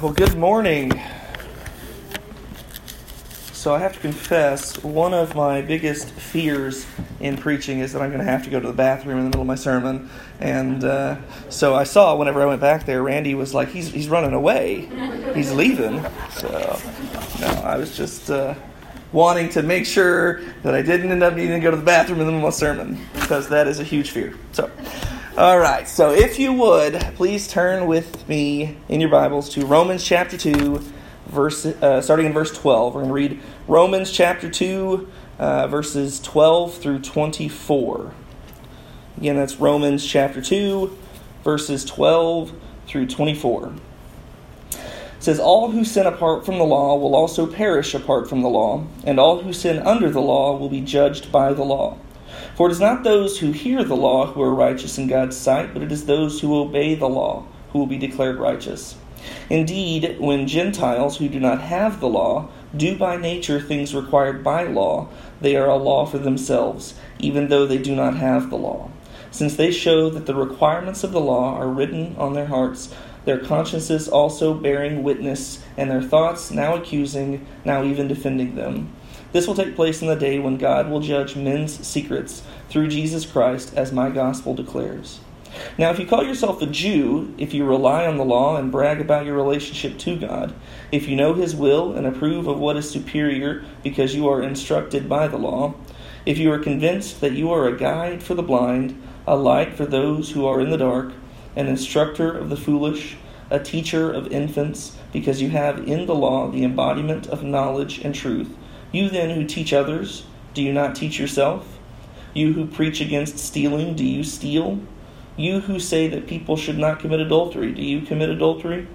Well, good morning. So, I have to confess, one of my biggest fears in preaching is that I'm going to have to go to the bathroom in the middle of my sermon. And uh, so I saw whenever I went back there, Randy was like, he's, he's running away. He's leaving. So, no, I was just uh, wanting to make sure that I didn't end up needing to go to the bathroom in the middle of my sermon, because that is a huge fear. So, all right, so if you would, please turn with me in your Bibles to Romans chapter 2 verse, uh, starting in verse 12. We're going to read Romans chapter 2, uh, verses 12 through 24. Again, that's Romans chapter 2, verses 12 through 24. It says, All who sin apart from the law will also perish apart from the law, and all who sin under the law will be judged by the law. For it is not those who hear the law who are righteous in God's sight, but it is those who obey the law who will be declared righteous. Indeed, when Gentiles who do not have the law do by nature things required by law, they are a law for themselves, even though they do not have the law. Since they show that the requirements of the law are written on their hearts, their consciences also bearing witness, and their thoughts now accusing, now even defending them. This will take place in the day when God will judge men's secrets through Jesus Christ, as my gospel declares. Now, if you call yourself a Jew, if you rely on the law and brag about your relationship to God, if you know His will and approve of what is superior because you are instructed by the law, if you are convinced that you are a guide for the blind, a light for those who are in the dark, an instructor of the foolish, a teacher of infants, because you have in the law the embodiment of knowledge and truth, you then who teach others, do you not teach yourself? You who preach against stealing, do you steal? You who say that people should not commit adultery, do you commit adultery?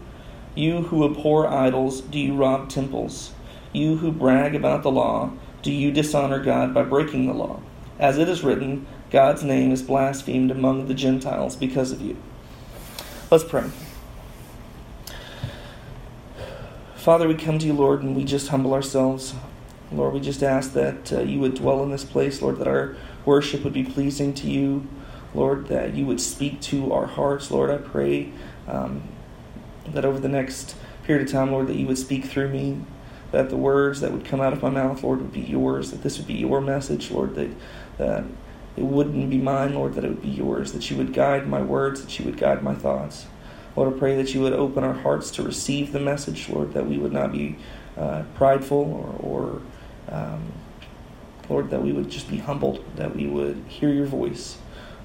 You who abhor idols, do you rob temples? You who brag about the law, do you dishonor God by breaking the law? As it is written, God's name is blasphemed among the Gentiles because of you. Let's pray. Father, we come to you, Lord, and we just humble ourselves. Lord, we just ask that uh, you would dwell in this place, Lord, that our worship would be pleasing to you. Lord, that you would speak to our hearts. Lord, I pray um, that over the next period of time, Lord, that you would speak through me, that the words that would come out of my mouth, Lord, would be yours, that this would be your message, Lord, that, that it wouldn't be mine, Lord, that it would be yours, that you would guide my words, that you would guide my thoughts. Lord, I pray that you would open our hearts to receive the message, Lord, that we would not be uh, prideful or, or um, Lord, that we would just be humbled, that we would hear your voice.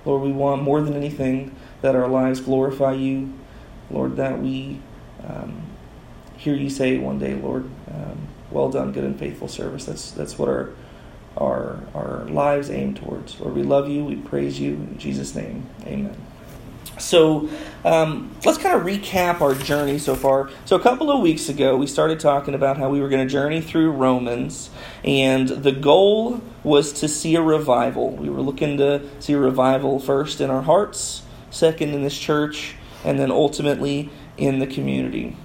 Lord, we want more than anything that our lives glorify you. Lord, that we um, hear you say one day, Lord, um, well done, good and faithful service. That's that's what our our our lives aim towards. Lord, we love you. We praise you in Jesus' name. Amen. So um, let's kind of recap our journey so far. So, a couple of weeks ago, we started talking about how we were going to journey through Romans, and the goal was to see a revival. We were looking to see a revival first in our hearts, second in this church, and then ultimately in the community.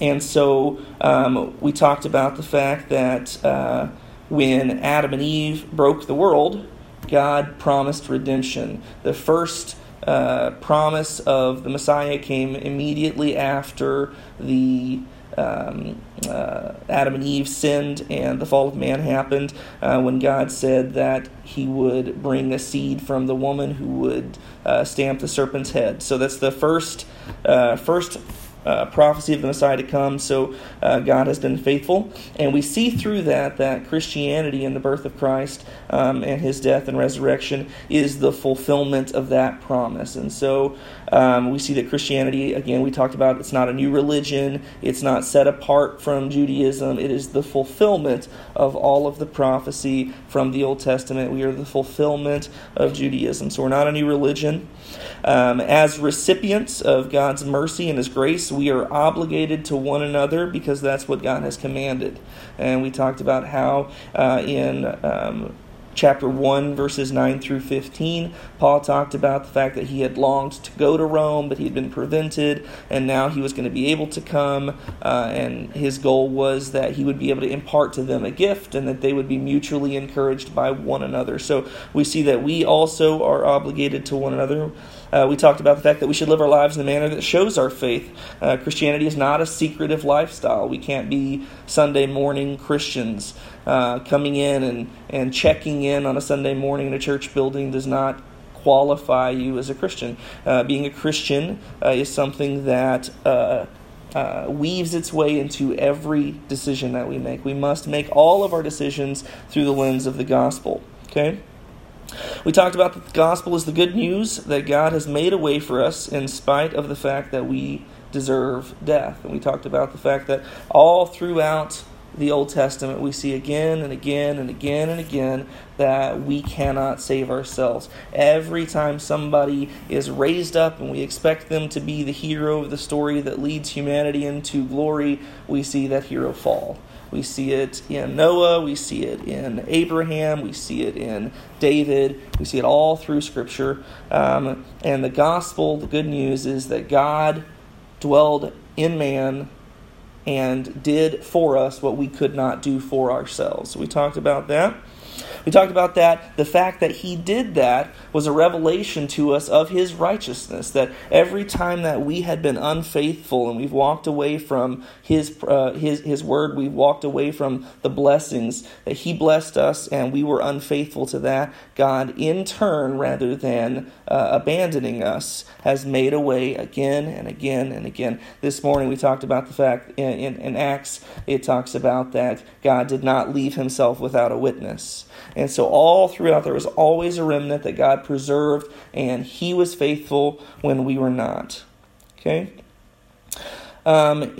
And so um, we talked about the fact that uh, when Adam and Eve broke the world, God promised redemption. The first uh, promise of the Messiah came immediately after the um, uh, Adam and Eve sinned and the fall of man happened, uh, when God said that He would bring a seed from the woman who would uh, stamp the serpent's head. So that's the first uh, first uh, prophecy of the Messiah to come. So uh, God has been faithful, and we see through that that Christianity and the birth of Christ um, and His death and resurrection is the fulfillment of that promise. And so um, we see that Christianity, again, we talked about it's not a new religion, it's not set apart from Judaism. It is the fulfillment of all of the prophecy from the Old Testament. We are the fulfillment of Judaism. So we're not a new religion. Um, as recipients of God's mercy and His grace, we are obligated to one another because that's what God has commanded. And we talked about how uh, in um, chapter 1, verses 9 through 15, Paul talked about the fact that he had longed to go to Rome, but he had been prevented, and now he was going to be able to come. Uh, and his goal was that he would be able to impart to them a gift and that they would be mutually encouraged by one another. So we see that we also are obligated to one another. Uh, we talked about the fact that we should live our lives in a manner that shows our faith. Uh, Christianity is not a secretive lifestyle. We can't be Sunday morning Christians. Uh, coming in and, and checking in on a Sunday morning in a church building does not qualify you as a Christian. Uh, being a Christian uh, is something that uh, uh, weaves its way into every decision that we make. We must make all of our decisions through the lens of the gospel. Okay? We talked about that the gospel is the good news that God has made a way for us in spite of the fact that we deserve death. And we talked about the fact that all throughout the Old Testament, we see again and again and again and again that we cannot save ourselves. Every time somebody is raised up and we expect them to be the hero of the story that leads humanity into glory, we see that hero fall. We see it in Noah, we see it in Abraham, we see it in David, we see it all through Scripture. Um, and the gospel, the good news is that God dwelled in man and did for us what we could not do for ourselves. We talked about that. We talked about that. The fact that he did that was a revelation to us of his righteousness. That every time that we had been unfaithful and we've walked away from his, uh, his, his word, we've walked away from the blessings, that he blessed us and we were unfaithful to that, God, in turn, rather than uh, abandoning us, has made a way again and again and again. This morning we talked about the fact in, in, in Acts, it talks about that God did not leave himself without a witness. And so, all throughout, there was always a remnant that God preserved, and He was faithful when we were not. Okay? Um,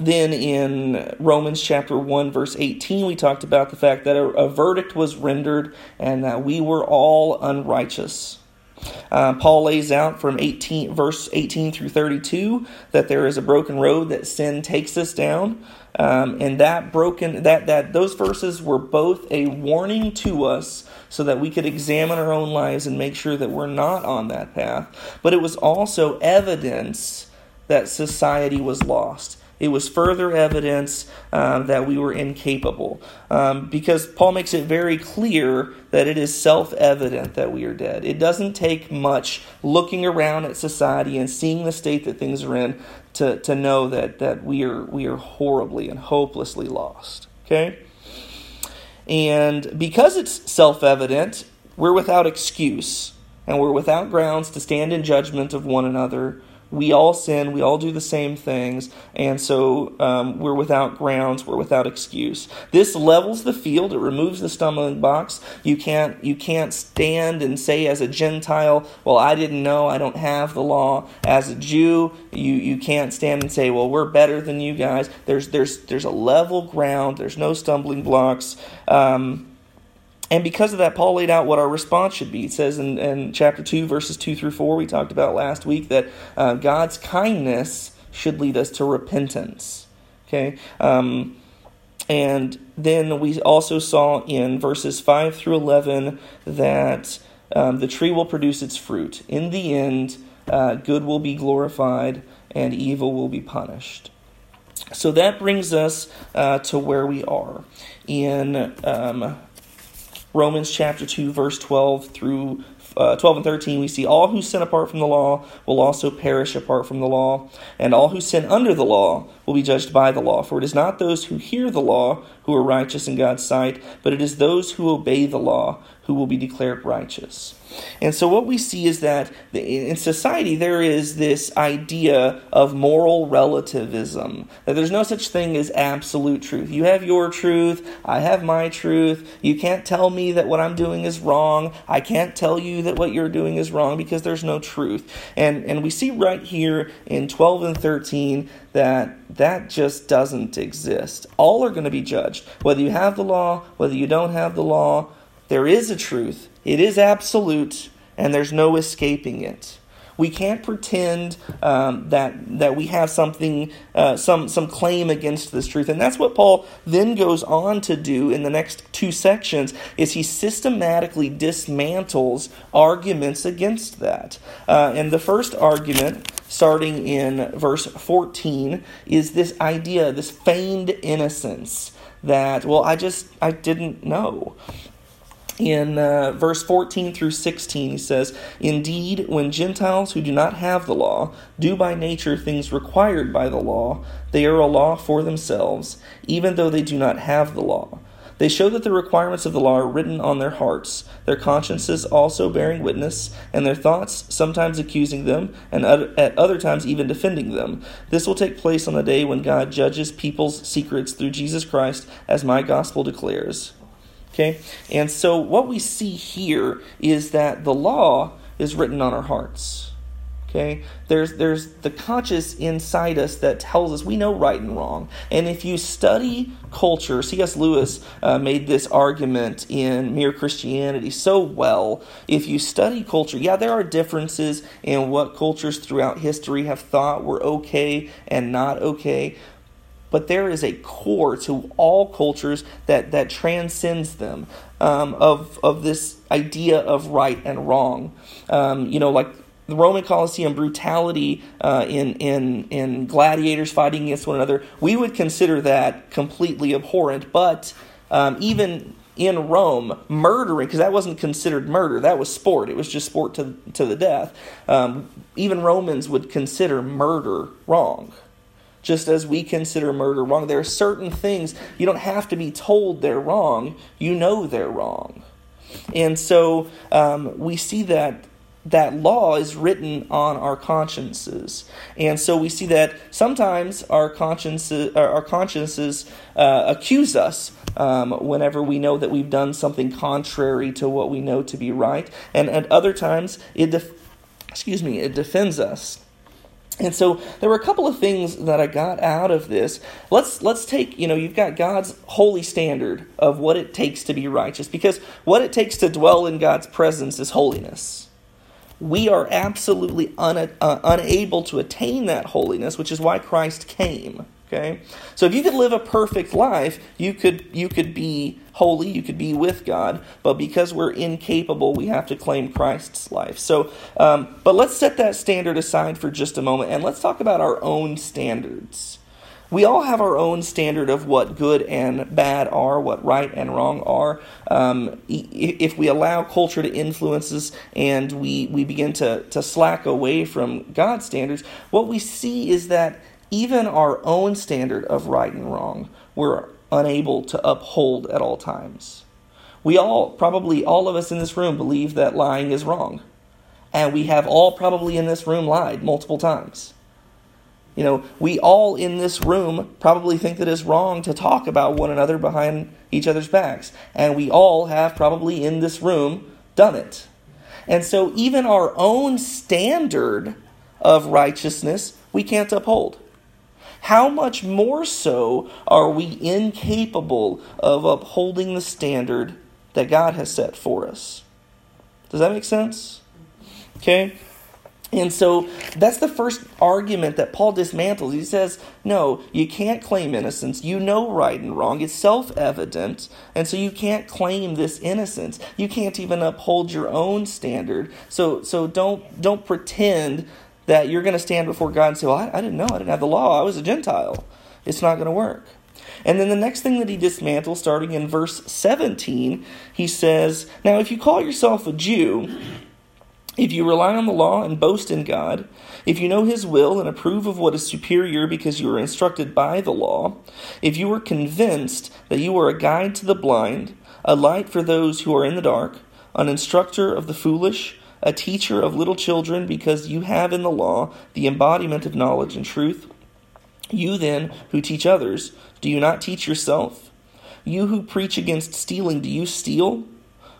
then in Romans chapter 1, verse 18, we talked about the fact that a, a verdict was rendered and that we were all unrighteous. Uh, Paul lays out from 18, verse 18 through 32 that there is a broken road that sin takes us down. Um, and that broken that that those verses were both a warning to us so that we could examine our own lives and make sure that we're not on that path but it was also evidence that society was lost it was further evidence um, that we were incapable. Um, because Paul makes it very clear that it is self evident that we are dead. It doesn't take much looking around at society and seeing the state that things are in to, to know that, that we, are, we are horribly and hopelessly lost. Okay? And because it's self evident, we're without excuse and we're without grounds to stand in judgment of one another we all sin, we all do the same things, and so um, we're without grounds, we're without excuse. This levels the field; it removes the stumbling blocks. You can't you can't stand and say as a Gentile, "Well, I didn't know, I don't have the law." As a Jew, you you can't stand and say, "Well, we're better than you guys." There's there's there's a level ground. There's no stumbling blocks. Um, and because of that, Paul laid out what our response should be. It says in, in chapter 2, verses 2 through 4, we talked about last week that uh, God's kindness should lead us to repentance. Okay? Um, and then we also saw in verses 5 through 11 that um, the tree will produce its fruit. In the end, uh, good will be glorified and evil will be punished. So that brings us uh, to where we are in um, Romans chapter 2, verse 12 through uh, 12 and 13, we see all who sin apart from the law will also perish apart from the law, and all who sin under the law will be judged by the law. For it is not those who hear the law who are righteous in God's sight, but it is those who obey the law who will be declared righteous. And so, what we see is that in society there is this idea of moral relativism, that there's no such thing as absolute truth. You have your truth, I have my truth. You can't tell me that what I'm doing is wrong. I can't tell you that what you're doing is wrong because there's no truth. And, and we see right here in 12 and 13 that that just doesn't exist. All are going to be judged. Whether you have the law, whether you don't have the law, there is a truth. It is absolute, and there's no escaping it. We can't pretend um, that that we have something, uh, some some claim against this truth, and that's what Paul then goes on to do in the next two sections. Is he systematically dismantles arguments against that? Uh, and the first argument, starting in verse fourteen, is this idea, this feigned innocence that well, I just I didn't know. In uh, verse 14 through 16, he says, Indeed, when Gentiles who do not have the law do by nature things required by the law, they are a law for themselves, even though they do not have the law. They show that the requirements of the law are written on their hearts, their consciences also bearing witness, and their thoughts sometimes accusing them, and at other times even defending them. This will take place on the day when God judges people's secrets through Jesus Christ, as my gospel declares. Okay? And so what we see here is that the law is written on our hearts. Okay? There's there's the conscious inside us that tells us we know right and wrong. And if you study culture, C.S. Lewis uh, made this argument in Mere Christianity so well. If you study culture, yeah, there are differences in what cultures throughout history have thought were okay and not okay but there is a core to all cultures that, that transcends them um, of, of this idea of right and wrong. Um, you know, like the Roman Colosseum brutality uh, in, in, in gladiators fighting against one another, we would consider that completely abhorrent, but um, even in Rome, murdering, because that wasn't considered murder, that was sport. It was just sport to, to the death. Um, even Romans would consider murder wrong just as we consider murder wrong. There are certain things you don't have to be told they're wrong, you know they're wrong. And so um, we see that that law is written on our consciences. And so we see that sometimes our consciences, our consciences uh, accuse us um, whenever we know that we've done something contrary to what we know to be right. And at other times, it def- excuse me, it defends us. And so there were a couple of things that I got out of this. Let's let's take, you know, you've got God's holy standard of what it takes to be righteous because what it takes to dwell in God's presence is holiness. We are absolutely un, uh, unable to attain that holiness, which is why Christ came. Okay? So if you could live a perfect life, you could you could be holy, you could be with God, but because we're incapable, we have to claim Christ's life. So, um, but let's set that standard aside for just a moment and let's talk about our own standards. We all have our own standard of what good and bad are, what right and wrong are. Um, if we allow culture to influence us and we, we begin to, to slack away from God's standards, what we see is that even our own standard of right and wrong, we're unable to uphold at all times. We all, probably all of us in this room, believe that lying is wrong. And we have all probably in this room lied multiple times. You know, we all in this room probably think that it's wrong to talk about one another behind each other's backs. And we all have probably in this room done it. And so even our own standard of righteousness we can't uphold how much more so are we incapable of upholding the standard that God has set for us? Does that make sense? Okay? And so that's the first argument that Paul dismantles. He says, no, you can't claim innocence. You know right and wrong. It's self evident. And so you can't claim this innocence. You can't even uphold your own standard. So, so don't, don't pretend that you're going to stand before God and say, Well, I, I didn't know. I didn't have the law. I was a Gentile. It's not going to work. And then the next thing that he dismantles, starting in verse 17, he says, Now, if you call yourself a Jew, if you rely on the law and boast in God, if you know His will and approve of what is superior because you are instructed by the law, if you are convinced that you are a guide to the blind, a light for those who are in the dark, an instructor of the foolish, a teacher of little children, because you have in the law the embodiment of knowledge and truth. You then, who teach others, do you not teach yourself? You who preach against stealing, do you steal?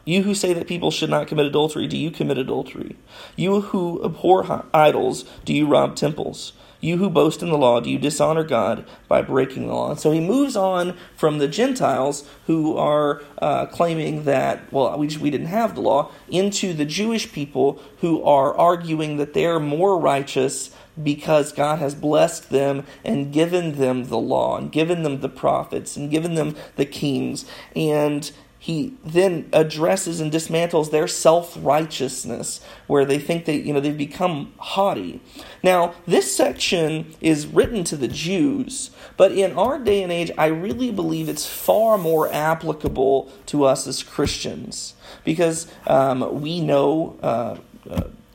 You who say that people should not commit adultery, do you commit adultery? You who abhor idols, do you rob temples? You who boast in the law, do you dishonor God by breaking the law? And so he moves on from the Gentiles who are uh, claiming that, well, we, just, we didn't have the law, into the Jewish people who are arguing that they're more righteous because God has blessed them and given them the law and given them the prophets and given them the kings. And he then addresses and dismantles their self-righteousness where they think that you know they've become haughty. Now this section is written to the jews but in our day and age i really believe it's far more applicable to us as christians. Because um, we know uh,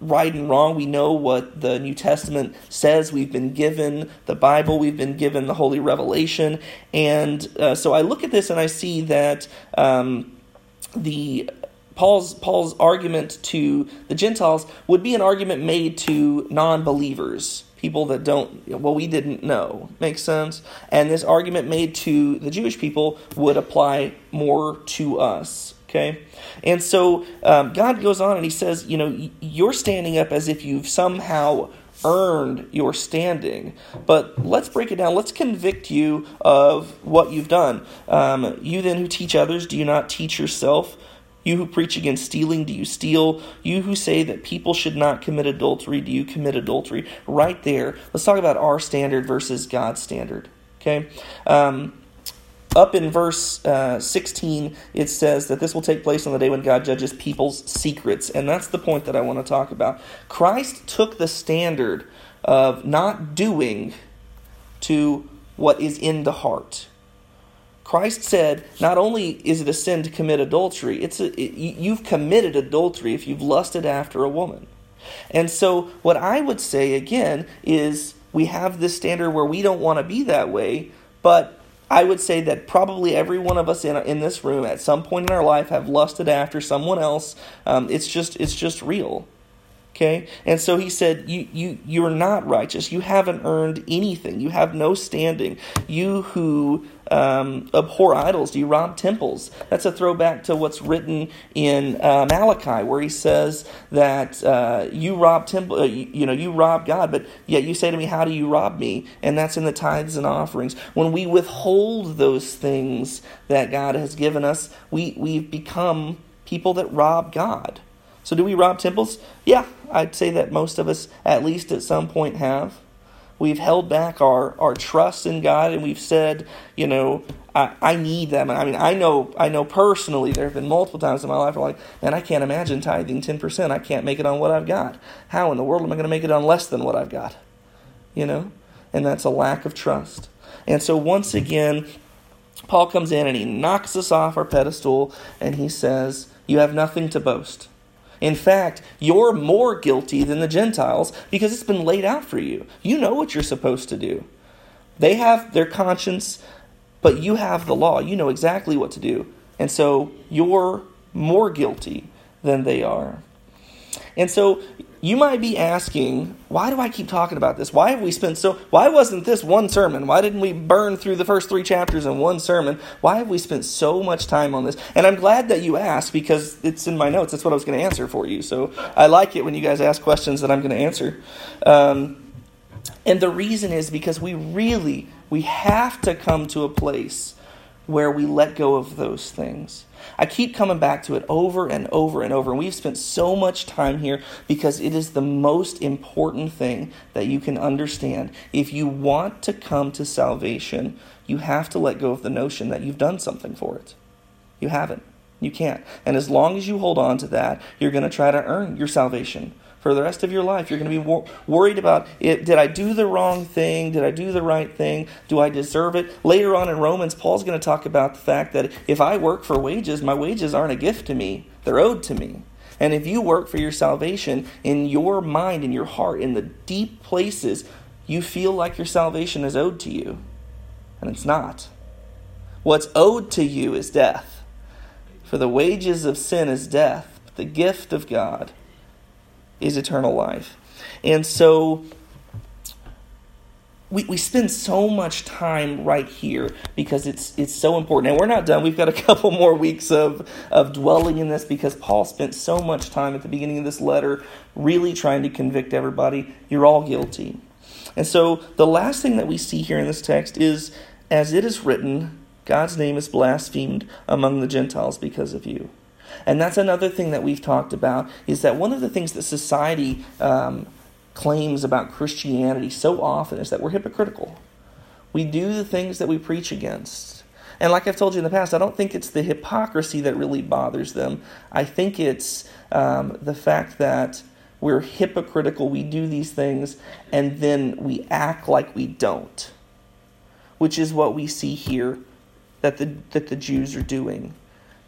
right and wrong. We know what the New Testament says. We've been given the Bible, we've been given the Holy Revelation. And uh, so I look at this and I see that um, the Paul's Paul's argument to the Gentiles would be an argument made to non-believers, people that don't well we didn't know. Makes sense? And this argument made to the Jewish people would apply more to us. Okay? And so um, God goes on and he says, you know, you're standing up as if you've somehow earned your standing. But let's break it down. Let's convict you of what you've done. Um, you then who teach others, do you not teach yourself? You who preach against stealing, do you steal? You who say that people should not commit adultery, do you commit adultery? Right there. Let's talk about our standard versus God's standard. Okay? Um, up in verse uh, 16, it says that this will take place on the day when God judges people's secrets. And that's the point that I want to talk about. Christ took the standard of not doing to what is in the heart. Christ said, not only is it a sin to commit adultery, it's a, it, you've committed adultery if you've lusted after a woman. And so, what I would say again is we have this standard where we don't want to be that way, but I would say that probably every one of us in, in this room at some point in our life have lusted after someone else. Um, it's just it's just real. Okay? And so he said, you, you, you're not righteous. You haven't earned anything. You have no standing. You who um, abhor idols, do you rob temples? That's a throwback to what's written in uh, Malachi, where he says that uh, you rob temple, uh, you, you, know, you rob God, but yet you say to me, "How do you rob me?" And that's in the tithes and offerings. When we withhold those things that God has given us, we we've become people that rob God. So, do we rob temples? Yeah, I'd say that most of us, at least at some point, have. We've held back our, our trust in God and we've said, you know, I, I need them. I mean, I know I know personally there have been multiple times in my life where I'm like, man, I can't imagine tithing 10%. I can't make it on what I've got. How in the world am I going to make it on less than what I've got? You know? And that's a lack of trust. And so once again, Paul comes in and he knocks us off our pedestal and he says, You have nothing to boast. In fact, you're more guilty than the Gentiles because it's been laid out for you. You know what you're supposed to do. They have their conscience, but you have the law. You know exactly what to do. And so you're more guilty than they are. And so you might be asking, why do I keep talking about this? Why have we spent so why wasn't this one sermon? Why didn't we burn through the first 3 chapters in one sermon? Why have we spent so much time on this? And I'm glad that you asked because it's in my notes. That's what I was going to answer for you. So I like it when you guys ask questions that I'm going to answer. Um, and the reason is because we really we have to come to a place where we let go of those things. I keep coming back to it over and over and over. And we've spent so much time here because it is the most important thing that you can understand. If you want to come to salvation, you have to let go of the notion that you've done something for it. You haven't. You can't. And as long as you hold on to that, you're going to try to earn your salvation for the rest of your life. You're going to be wor- worried about it. Did I do the wrong thing? Did I do the right thing? Do I deserve it? Later on in Romans, Paul's going to talk about the fact that if I work for wages, my wages aren't a gift to me, they're owed to me. And if you work for your salvation in your mind, in your heart, in the deep places, you feel like your salvation is owed to you. And it's not. What's owed to you is death. For the wages of sin is death, but the gift of God is eternal life. And so we, we spend so much time right here because it's it's so important. And we're not done. We've got a couple more weeks of, of dwelling in this because Paul spent so much time at the beginning of this letter really trying to convict everybody. You're all guilty. And so the last thing that we see here in this text is as it is written, God's name is blasphemed among the Gentiles because of you. And that's another thing that we've talked about is that one of the things that society um, claims about Christianity so often is that we're hypocritical. We do the things that we preach against. And like I've told you in the past, I don't think it's the hypocrisy that really bothers them. I think it's um, the fact that we're hypocritical. We do these things and then we act like we don't, which is what we see here that the, that the Jews are doing.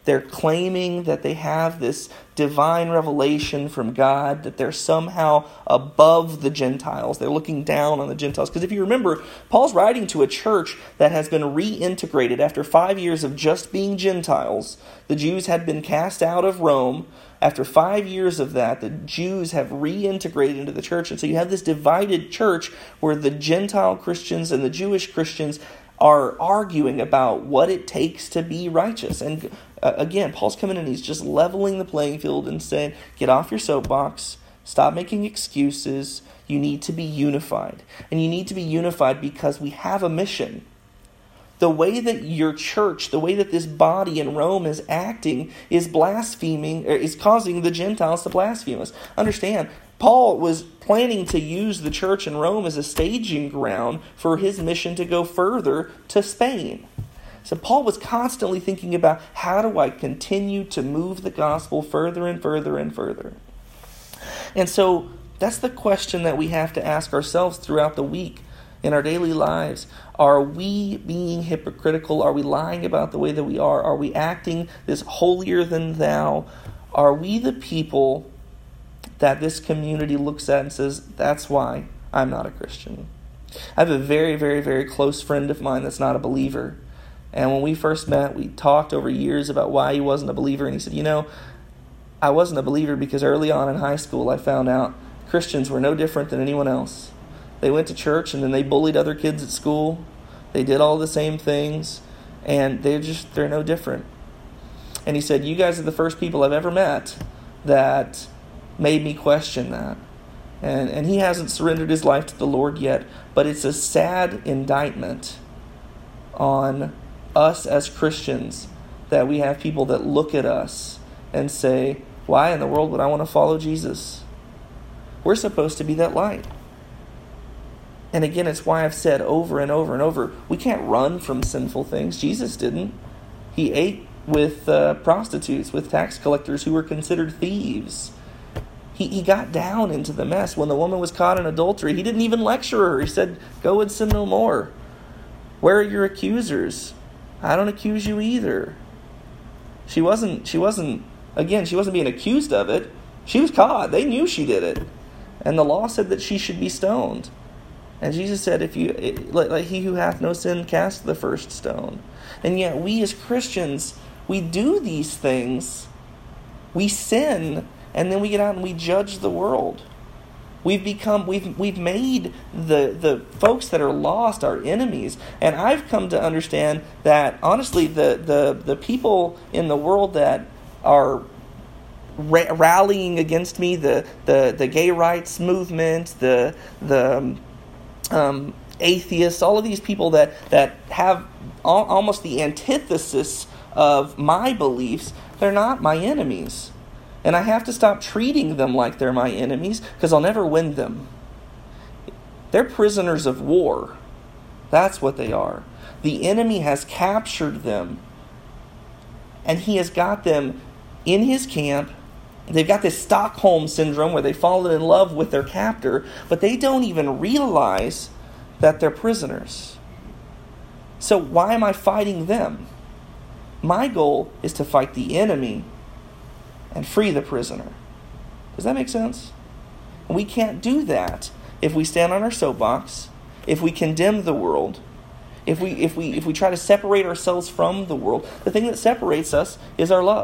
They're claiming that they have this divine revelation from God, that they're somehow above the Gentiles. They're looking down on the Gentiles. Because if you remember, Paul's writing to a church that has been reintegrated after five years of just being Gentiles. The Jews had been cast out of Rome. After five years of that, the Jews have reintegrated into the church. And so you have this divided church where the Gentile Christians and the Jewish Christians are arguing about what it takes to be righteous. And uh, again, Paul's coming in, and he's just leveling the playing field and saying, get off your soapbox, stop making excuses. You need to be unified. And you need to be unified because we have a mission. The way that your church, the way that this body in Rome is acting, is blaspheming, is causing the Gentiles to blaspheme us. Understand, Paul was planning to use the church in Rome as a staging ground for his mission to go further to Spain. So Paul was constantly thinking about how do I continue to move the gospel further and further and further. And so that's the question that we have to ask ourselves throughout the week in our daily lives. Are we being hypocritical? Are we lying about the way that we are? Are we acting this holier than thou? Are we the people that this community looks at and says, that's why I'm not a Christian. I have a very, very, very close friend of mine that's not a believer. And when we first met, we talked over years about why he wasn't a believer. And he said, You know, I wasn't a believer because early on in high school I found out Christians were no different than anyone else. They went to church and then they bullied other kids at school. They did all the same things. And they're just, they're no different. And he said, You guys are the first people I've ever met that made me question that. And, and he hasn't surrendered his life to the Lord yet, but it's a sad indictment on us as Christians that we have people that look at us and say, Why in the world would I want to follow Jesus? We're supposed to be that light. And again, it's why I've said over and over and over we can't run from sinful things. Jesus didn't. He ate with uh, prostitutes, with tax collectors who were considered thieves. He, he got down into the mess. When the woman was caught in adultery, he didn't even lecture her. He said, Go and sin no more. Where are your accusers? I don't accuse you either. She wasn't, she wasn't, again, she wasn't being accused of it. She was caught. They knew she did it. And the law said that she should be stoned. And Jesus said, if you, let, let he who hath no sin cast the first stone. And yet, we as Christians, we do these things. We sin and then we get out and we judge the world. We've become we've we've made the the folks that are lost our enemies, and I've come to understand that honestly, the the the people in the world that are ra- rallying against me, the the the gay rights movement, the the um, um atheists, all of these people that that have al- almost the antithesis of my beliefs, they're not my enemies. And I have to stop treating them like they're my enemies because I'll never win them. They're prisoners of war. That's what they are. The enemy has captured them, and he has got them in his camp. They've got this Stockholm syndrome where they've fallen in love with their captor, but they don't even realize that they're prisoners. So, why am I fighting them? My goal is to fight the enemy and free the prisoner. Does that make sense? we can't do that if we stand on our soapbox, if we condemn the world, if we if we if we try to separate ourselves from the world. The thing that separates us is our love.